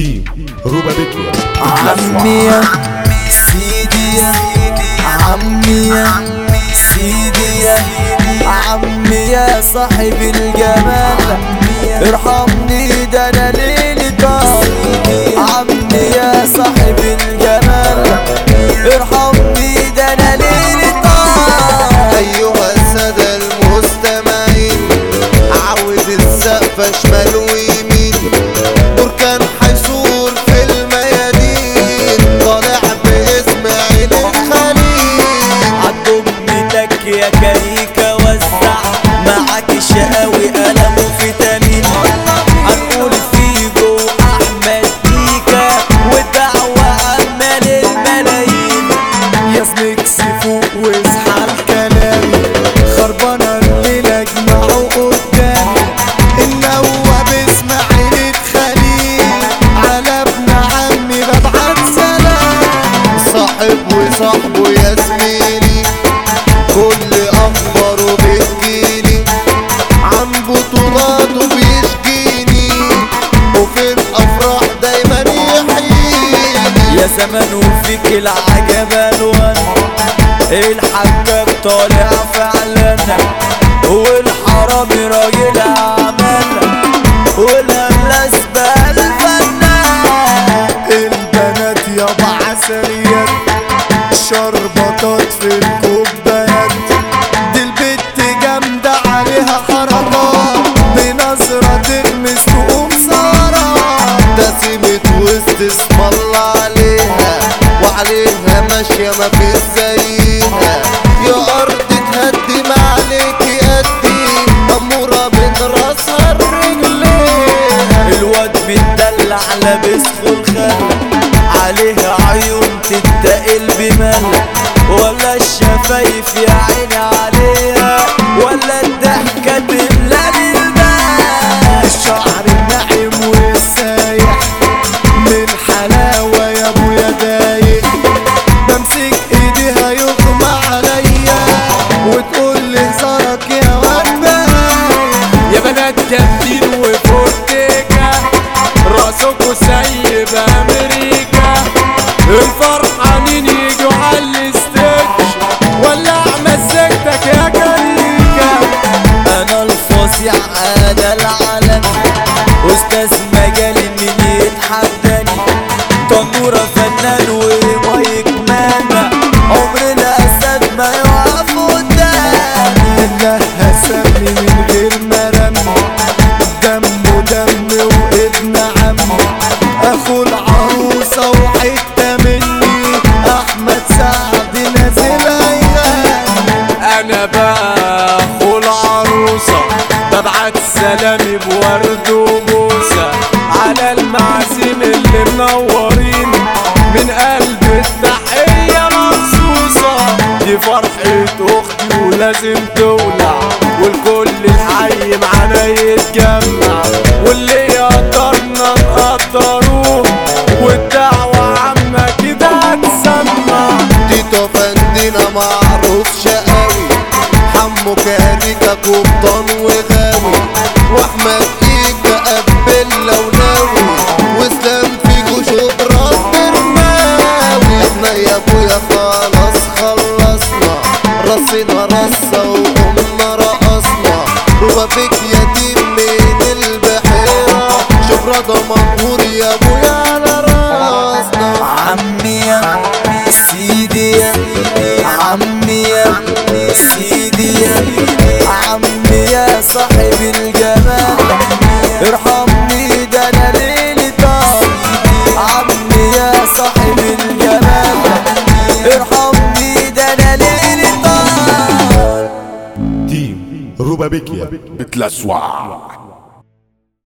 تيم روبا بيكيا عمي يا سيدي يا عمي يا سيدي يا عمي يا صاحب الجمال. ارحمني ده أنا ليلي طال. عمي يا صاحب الجمال. ارحمني ده أنا ليلي طال. أيها السادة المستمعين عاود السقف شمال يا سميكس فوق واصحى الكلام خربانة الليلة اجمعوا قدامي. النوى باسم عين الخليل على ابن عمي ببعت سلام. صاحب وصاحبه يا زميلي. كل يا زمان وفيك العجب الوان الحجاب طالع فعلا والحرامي راجل أعمال. والهملاس بقى الفنان. البنات يابا عسليات شربطات في الكوبايات ماشية ما في زيها يا أرض تهدي ما عليكي قدي أمورة من راسها لرجليها الواد متدلع لابس الخل عليها عيون تتقل بمل ولا أمريكا. الفرحانين يجوا على الستيج. ولع مزجتك يا كريكا أنا الفظيع أنا العالم دي فرحه أختي ولازم تولع والكل الحي معانا يتجمع واللي يقدرنا نقدروه والدعوة عامة كده هتسمع. تيتو فندنا معروف شقاوي حمو كاريكا قبطان وغاوي وأحمد بيك يتيم من البحيرة. شبرا ده منهور يا أبويا على راسنا. عمي يا سيدي يا عمي يا سيدي. مثل اسواق